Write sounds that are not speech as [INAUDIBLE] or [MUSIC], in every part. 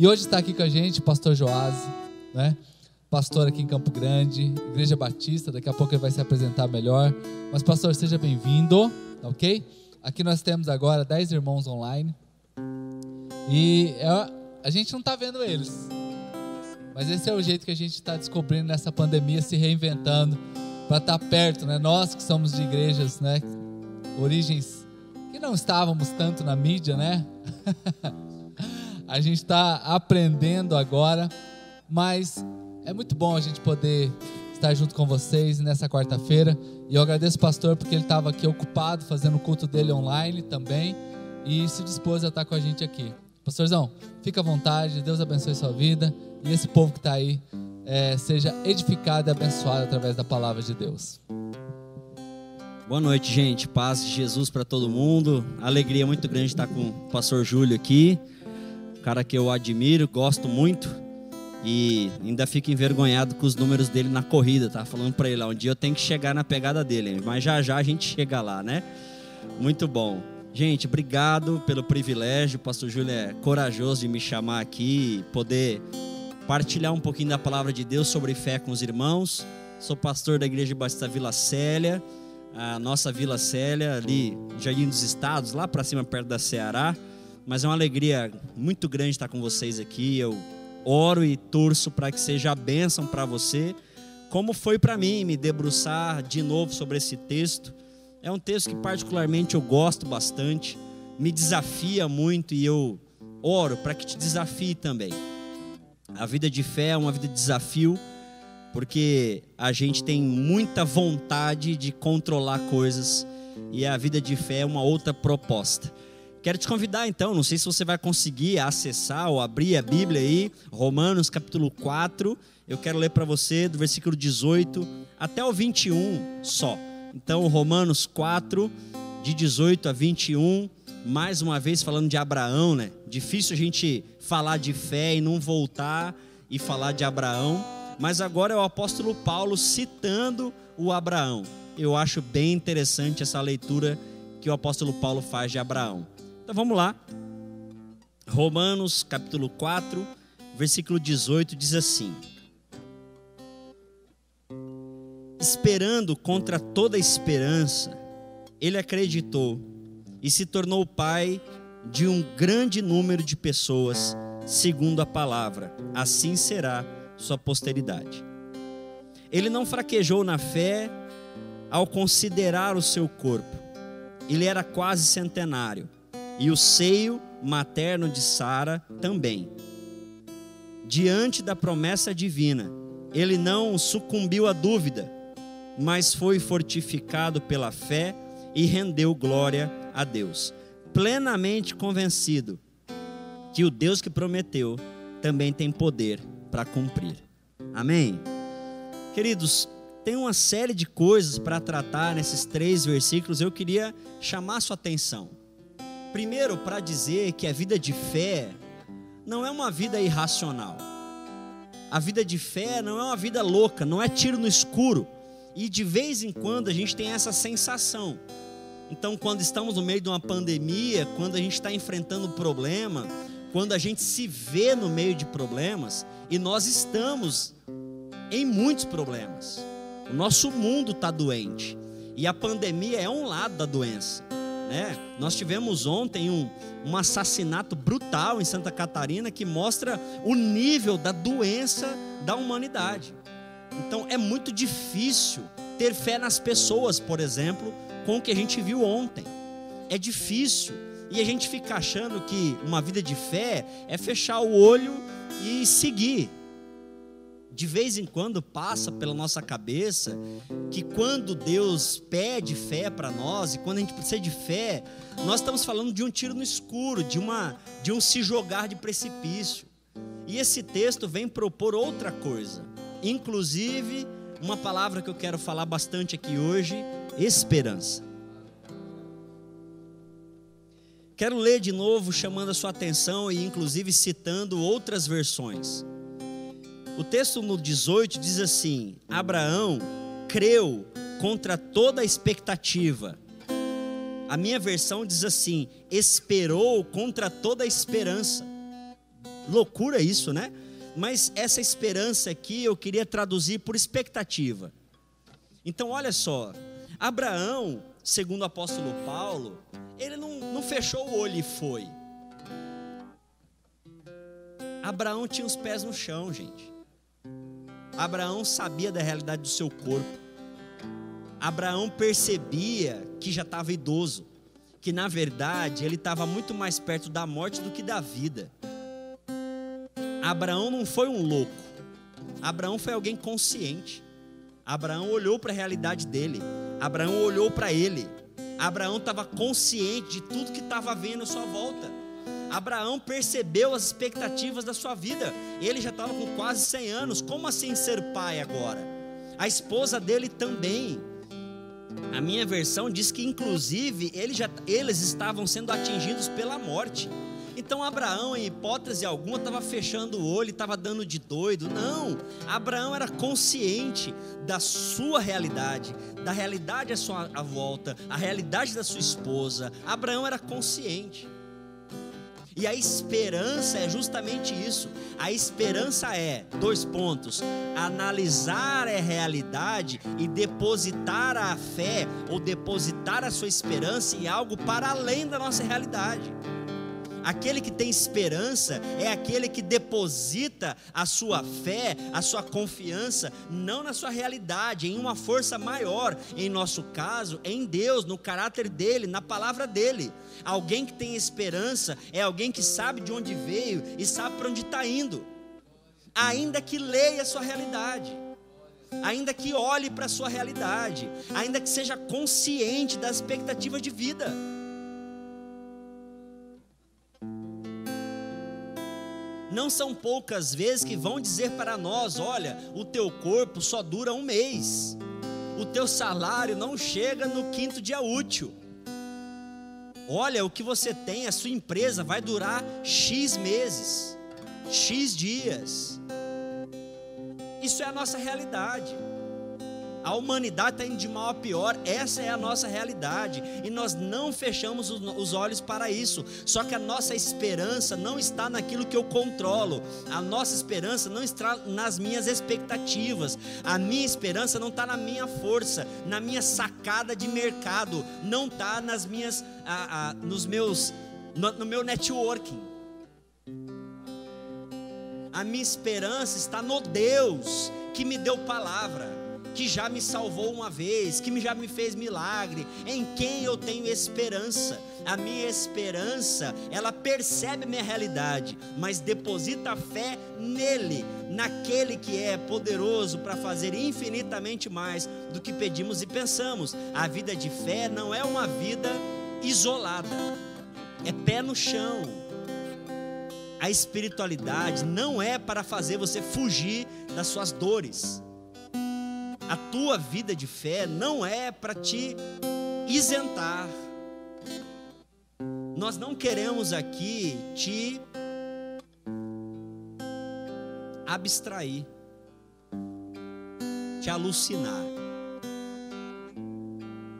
E hoje está aqui com a gente pastor Joás, né? Pastor aqui em Campo Grande, Igreja Batista. Daqui a pouco ele vai se apresentar melhor. Mas, pastor, seja bem-vindo, ok? Aqui nós temos agora 10 irmãos online. E é, a gente não está vendo eles. Mas esse é o jeito que a gente está descobrindo nessa pandemia, se reinventando para estar tá perto, né? Nós que somos de igrejas, né? Origens que não estávamos tanto na mídia, né? [LAUGHS] a gente está aprendendo agora, mas é muito bom a gente poder estar junto com vocês nessa quarta-feira. E eu agradeço o pastor porque ele estava aqui ocupado fazendo o culto dele online também e se dispôs a estar com a gente aqui. Pastorzão, fica à vontade, Deus abençoe sua vida e esse povo que está aí é, seja edificado e abençoado através da palavra de Deus. Boa noite, gente. Paz de Jesus para todo mundo. Alegria muito grande estar com o pastor Júlio aqui, cara que eu admiro, gosto muito e ainda fico envergonhado com os números dele na corrida, tá? Falando para ele, um dia eu tenho que chegar na pegada dele, mas já já a gente chega lá, né? Muito bom. Gente, obrigado pelo privilégio. Pastor Júlio é corajoso de me chamar aqui, poder partilhar um pouquinho da palavra de Deus sobre fé com os irmãos. Sou pastor da Igreja Batista Vila Célia a nossa Vila Célia, ali, Jardim dos Estados, lá para cima, perto da Ceará. Mas é uma alegria muito grande estar com vocês aqui. Eu oro e torço para que seja a bênção para você, como foi para mim me debruçar de novo sobre esse texto. É um texto que, particularmente, eu gosto bastante, me desafia muito e eu oro para que te desafie também. A vida de fé é uma vida de desafio porque a gente tem muita vontade de controlar coisas e a vida de fé é uma outra proposta. Quero te convidar então, não sei se você vai conseguir acessar ou abrir a Bíblia aí, Romanos capítulo 4. Eu quero ler para você do versículo 18 até o 21 só. Então, Romanos 4, de 18 a 21, mais uma vez falando de Abraão, né? Difícil a gente falar de fé e não voltar e falar de Abraão mas agora é o apóstolo Paulo citando o Abraão. Eu acho bem interessante essa leitura que o apóstolo Paulo faz de Abraão. Então vamos lá. Romanos capítulo 4, versículo 18 diz assim: Esperando contra toda esperança, ele acreditou e se tornou pai de um grande número de pessoas, segundo a palavra. Assim será sua posteridade. Ele não fraquejou na fé ao considerar o seu corpo. Ele era quase centenário e o seio materno de Sara também. Diante da promessa divina, ele não sucumbiu à dúvida, mas foi fortificado pela fé e rendeu glória a Deus, plenamente convencido que o Deus que prometeu também tem poder para cumprir. Amém? Queridos, tem uma série de coisas para tratar nesses três versículos. Eu queria chamar sua atenção. Primeiro, para dizer que a vida de fé não é uma vida irracional. A vida de fé não é uma vida louca, não é tiro no escuro. E de vez em quando a gente tem essa sensação. Então, quando estamos no meio de uma pandemia, quando a gente está enfrentando problema, quando a gente se vê no meio de problemas, e nós estamos em muitos problemas. O nosso mundo está doente. E a pandemia é um lado da doença. Né? Nós tivemos ontem um, um assassinato brutal em Santa Catarina que mostra o nível da doença da humanidade. Então é muito difícil ter fé nas pessoas, por exemplo, com o que a gente viu ontem. É difícil e a gente fica achando que uma vida de fé é fechar o olho e seguir. De vez em quando passa pela nossa cabeça que quando Deus pede fé para nós e quando a gente precisa de fé, nós estamos falando de um tiro no escuro, de uma de um se jogar de precipício. E esse texto vem propor outra coisa, inclusive uma palavra que eu quero falar bastante aqui hoje, esperança. Quero ler de novo, chamando a sua atenção e inclusive citando outras versões. O texto no 18 diz assim: Abraão creu contra toda a expectativa. A minha versão diz assim: esperou contra toda a esperança. loucura isso, né? Mas essa esperança aqui eu queria traduzir por expectativa. Então, olha só, Abraão, segundo o apóstolo Paulo, ele não, não fechou o olho e foi. Abraão tinha os pés no chão, gente. Abraão sabia da realidade do seu corpo. Abraão percebia que já estava idoso, que na verdade ele estava muito mais perto da morte do que da vida. Abraão não foi um louco. Abraão foi alguém consciente. Abraão olhou para a realidade dele. Abraão olhou para ele. Abraão estava consciente de tudo que estava vendo à sua volta. Abraão percebeu as expectativas da sua vida. Ele já estava com quase 100 anos. Como assim ser pai agora? A esposa dele também. A minha versão diz que, inclusive, eles, já, eles estavam sendo atingidos pela morte. Então Abraão, em hipótese alguma, estava fechando o olho, estava dando de doido. Não, Abraão era consciente da sua realidade, da realidade à sua à volta, a realidade da sua esposa. Abraão era consciente. E a esperança é justamente isso. A esperança é, dois pontos, analisar a realidade e depositar a fé ou depositar a sua esperança em algo para além da nossa realidade. Aquele que tem esperança é aquele que deposita a sua fé, a sua confiança, não na sua realidade, em uma força maior, em nosso caso, em Deus, no caráter dele, na palavra dele. Alguém que tem esperança é alguém que sabe de onde veio e sabe para onde está indo, ainda que leia a sua realidade ainda que olhe para a sua realidade, ainda que seja consciente das expectativas de vida. Não são poucas vezes que vão dizer para nós: olha, o teu corpo só dura um mês, o teu salário não chega no quinto dia útil. Olha, o que você tem, a sua empresa vai durar X meses, X dias. Isso é a nossa realidade. A humanidade está indo de mal a pior, essa é a nossa realidade, e nós não fechamos os olhos para isso. Só que a nossa esperança não está naquilo que eu controlo, a nossa esperança não está nas minhas expectativas, a minha esperança não está na minha força, na minha sacada de mercado, não está nas minhas, a, a, nos meus, no, no meu networking. A minha esperança está no Deus que me deu palavra que já me salvou uma vez, que já me fez milagre, em quem eu tenho esperança. A minha esperança, ela percebe minha realidade, mas deposita a fé nele, naquele que é poderoso para fazer infinitamente mais do que pedimos e pensamos. A vida de fé não é uma vida isolada, é pé no chão. A espiritualidade não é para fazer você fugir das suas dores a tua vida de fé não é para te isentar. Nós não queremos aqui te abstrair, te alucinar.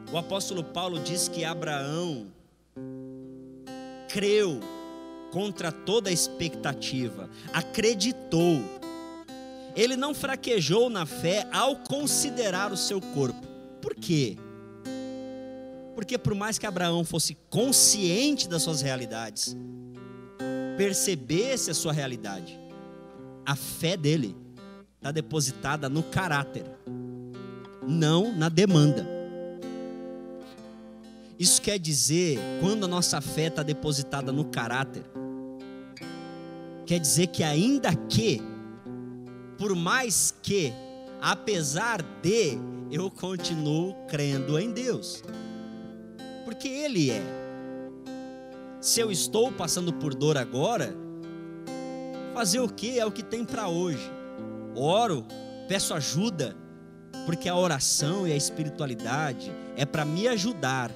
O apóstolo Paulo diz que Abraão creu contra toda expectativa, acreditou ele não fraquejou na fé ao considerar o seu corpo. Por quê? Porque por mais que Abraão fosse consciente das suas realidades, percebesse a sua realidade, a fé dele está depositada no caráter, não na demanda. Isso quer dizer, quando a nossa fé está depositada no caráter, quer dizer que ainda que por mais que, apesar de, eu continuo crendo em Deus, porque Ele é. Se eu estou passando por dor agora, fazer o que é o que tem para hoje. Oro, peço ajuda, porque a oração e a espiritualidade é para me ajudar,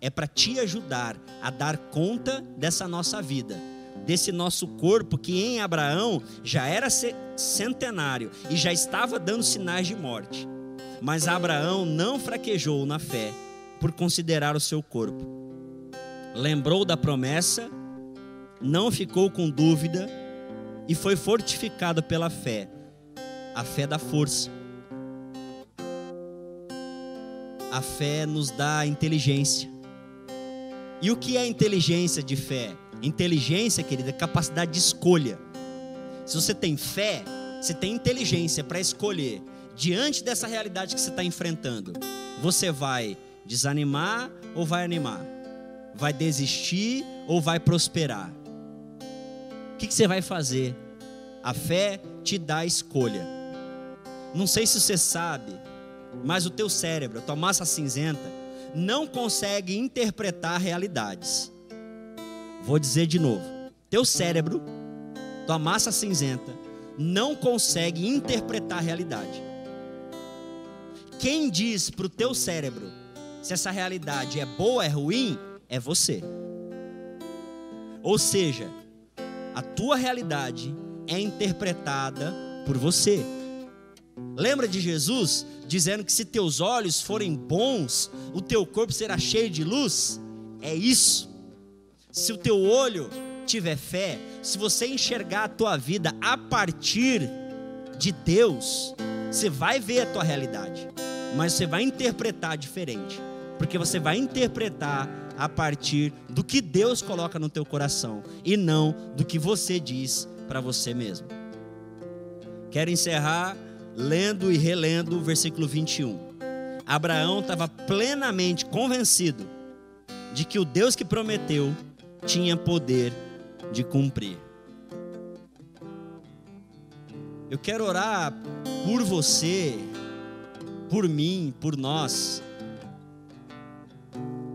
é para te ajudar a dar conta dessa nossa vida desse nosso corpo que em Abraão já era centenário e já estava dando sinais de morte. Mas Abraão não fraquejou na fé por considerar o seu corpo. Lembrou da promessa, não ficou com dúvida e foi fortificado pela fé. A fé dá força. A fé nos dá inteligência. E o que é inteligência de fé? Inteligência, querida, é capacidade de escolha. Se você tem fé, você tem inteligência para escolher. Diante dessa realidade que você está enfrentando, você vai desanimar ou vai animar? Vai desistir ou vai prosperar? O que, que você vai fazer? A fé te dá escolha. Não sei se você sabe, mas o teu cérebro, a tua massa cinzenta, não consegue interpretar realidades. Vou dizer de novo: teu cérebro, tua massa cinzenta, não consegue interpretar a realidade. Quem diz para o teu cérebro se essa realidade é boa é ruim é você. Ou seja, a tua realidade é interpretada por você. Lembra de Jesus dizendo que se teus olhos forem bons, o teu corpo será cheio de luz? É isso. Se o teu olho tiver fé, se você enxergar a tua vida a partir de Deus, você vai ver a tua realidade, mas você vai interpretar diferente, porque você vai interpretar a partir do que Deus coloca no teu coração e não do que você diz para você mesmo. Quero encerrar lendo e relendo o versículo 21. Abraão estava plenamente convencido de que o Deus que prometeu tinha poder de cumprir. Eu quero orar por você, por mim, por nós,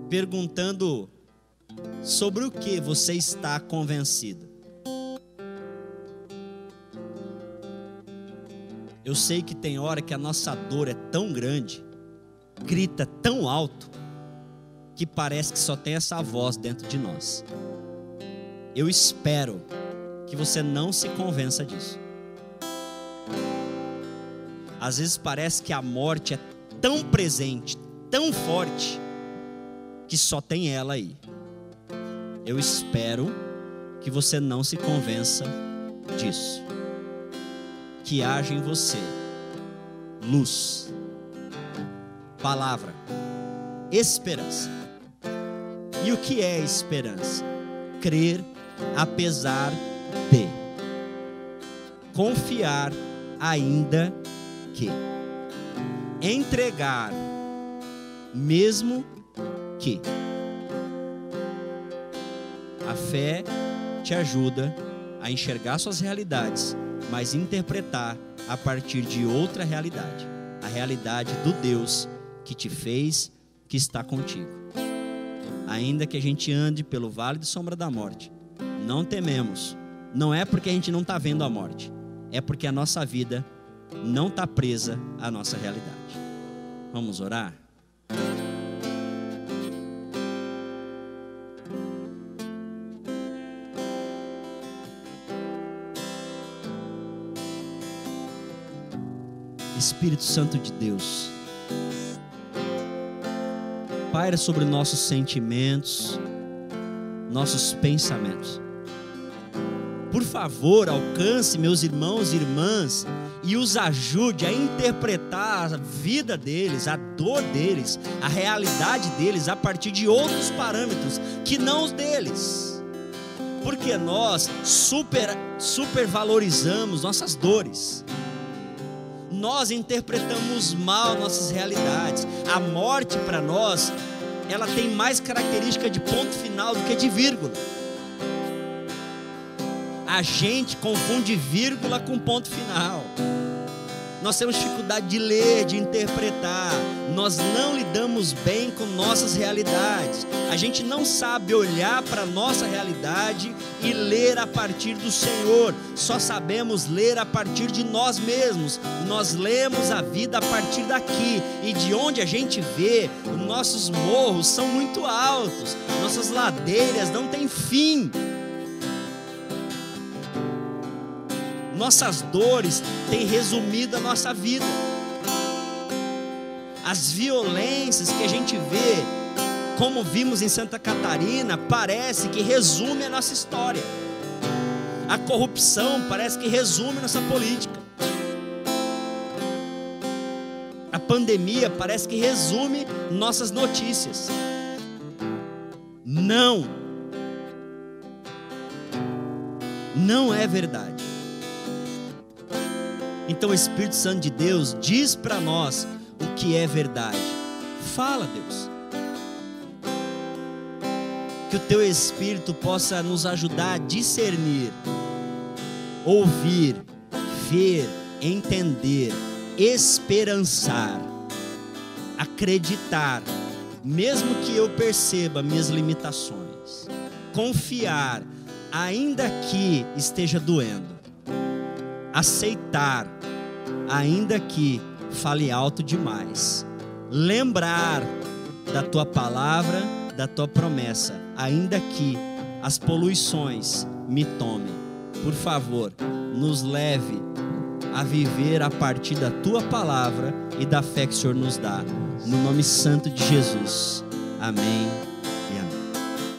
perguntando sobre o que você está convencido. Eu sei que tem hora que a nossa dor é tão grande, grita tão alto, que parece que só tem essa voz dentro de nós. Eu espero que você não se convença disso. Às vezes parece que a morte é tão presente, tão forte, que só tem ela aí. Eu espero que você não se convença disso. Que haja em você luz, palavra, esperança. E o que é esperança? Crer apesar de, confiar ainda que, entregar mesmo que. A fé te ajuda a enxergar suas realidades, mas interpretar a partir de outra realidade, a realidade do Deus que te fez, que está contigo. Ainda que a gente ande pelo vale de sombra da morte, não tememos. Não é porque a gente não está vendo a morte, é porque a nossa vida não está presa à nossa realidade. Vamos orar? Espírito Santo de Deus, paira sobre nossos sentimentos, nossos pensamentos. Por favor, alcance meus irmãos e irmãs e os ajude a interpretar a vida deles, a dor deles, a realidade deles a partir de outros parâmetros que não os deles. Porque nós super supervalorizamos nossas dores nós interpretamos mal nossas realidades. A morte para nós, ela tem mais característica de ponto final do que de vírgula. A gente confunde vírgula com ponto final. Nós temos dificuldade de ler, de interpretar. Nós não lidamos bem com nossas realidades. A gente não sabe olhar para a nossa realidade e ler a partir do Senhor. Só sabemos ler a partir de nós mesmos. Nós lemos a vida a partir daqui. E de onde a gente vê, nossos morros são muito altos. Nossas ladeiras não têm fim. Nossas dores têm resumido a nossa vida. As violências que a gente vê, como vimos em Santa Catarina, parece que resume a nossa história. A corrupção parece que resume nossa política. A pandemia parece que resume nossas notícias. Não. Não é verdade. Então o Espírito Santo de Deus diz para nós o que é verdade. Fala, Deus. Que o teu Espírito possa nos ajudar a discernir, ouvir, ver, entender, esperançar, acreditar, mesmo que eu perceba minhas limitações, confiar, ainda que esteja doendo, aceitar, ainda que fale alto demais, lembrar da tua palavra, da tua promessa, ainda que as poluições me tomem. Por favor, nos leve a viver a partir da tua palavra e da fé que o Senhor nos dá. No nome santo de Jesus. Amém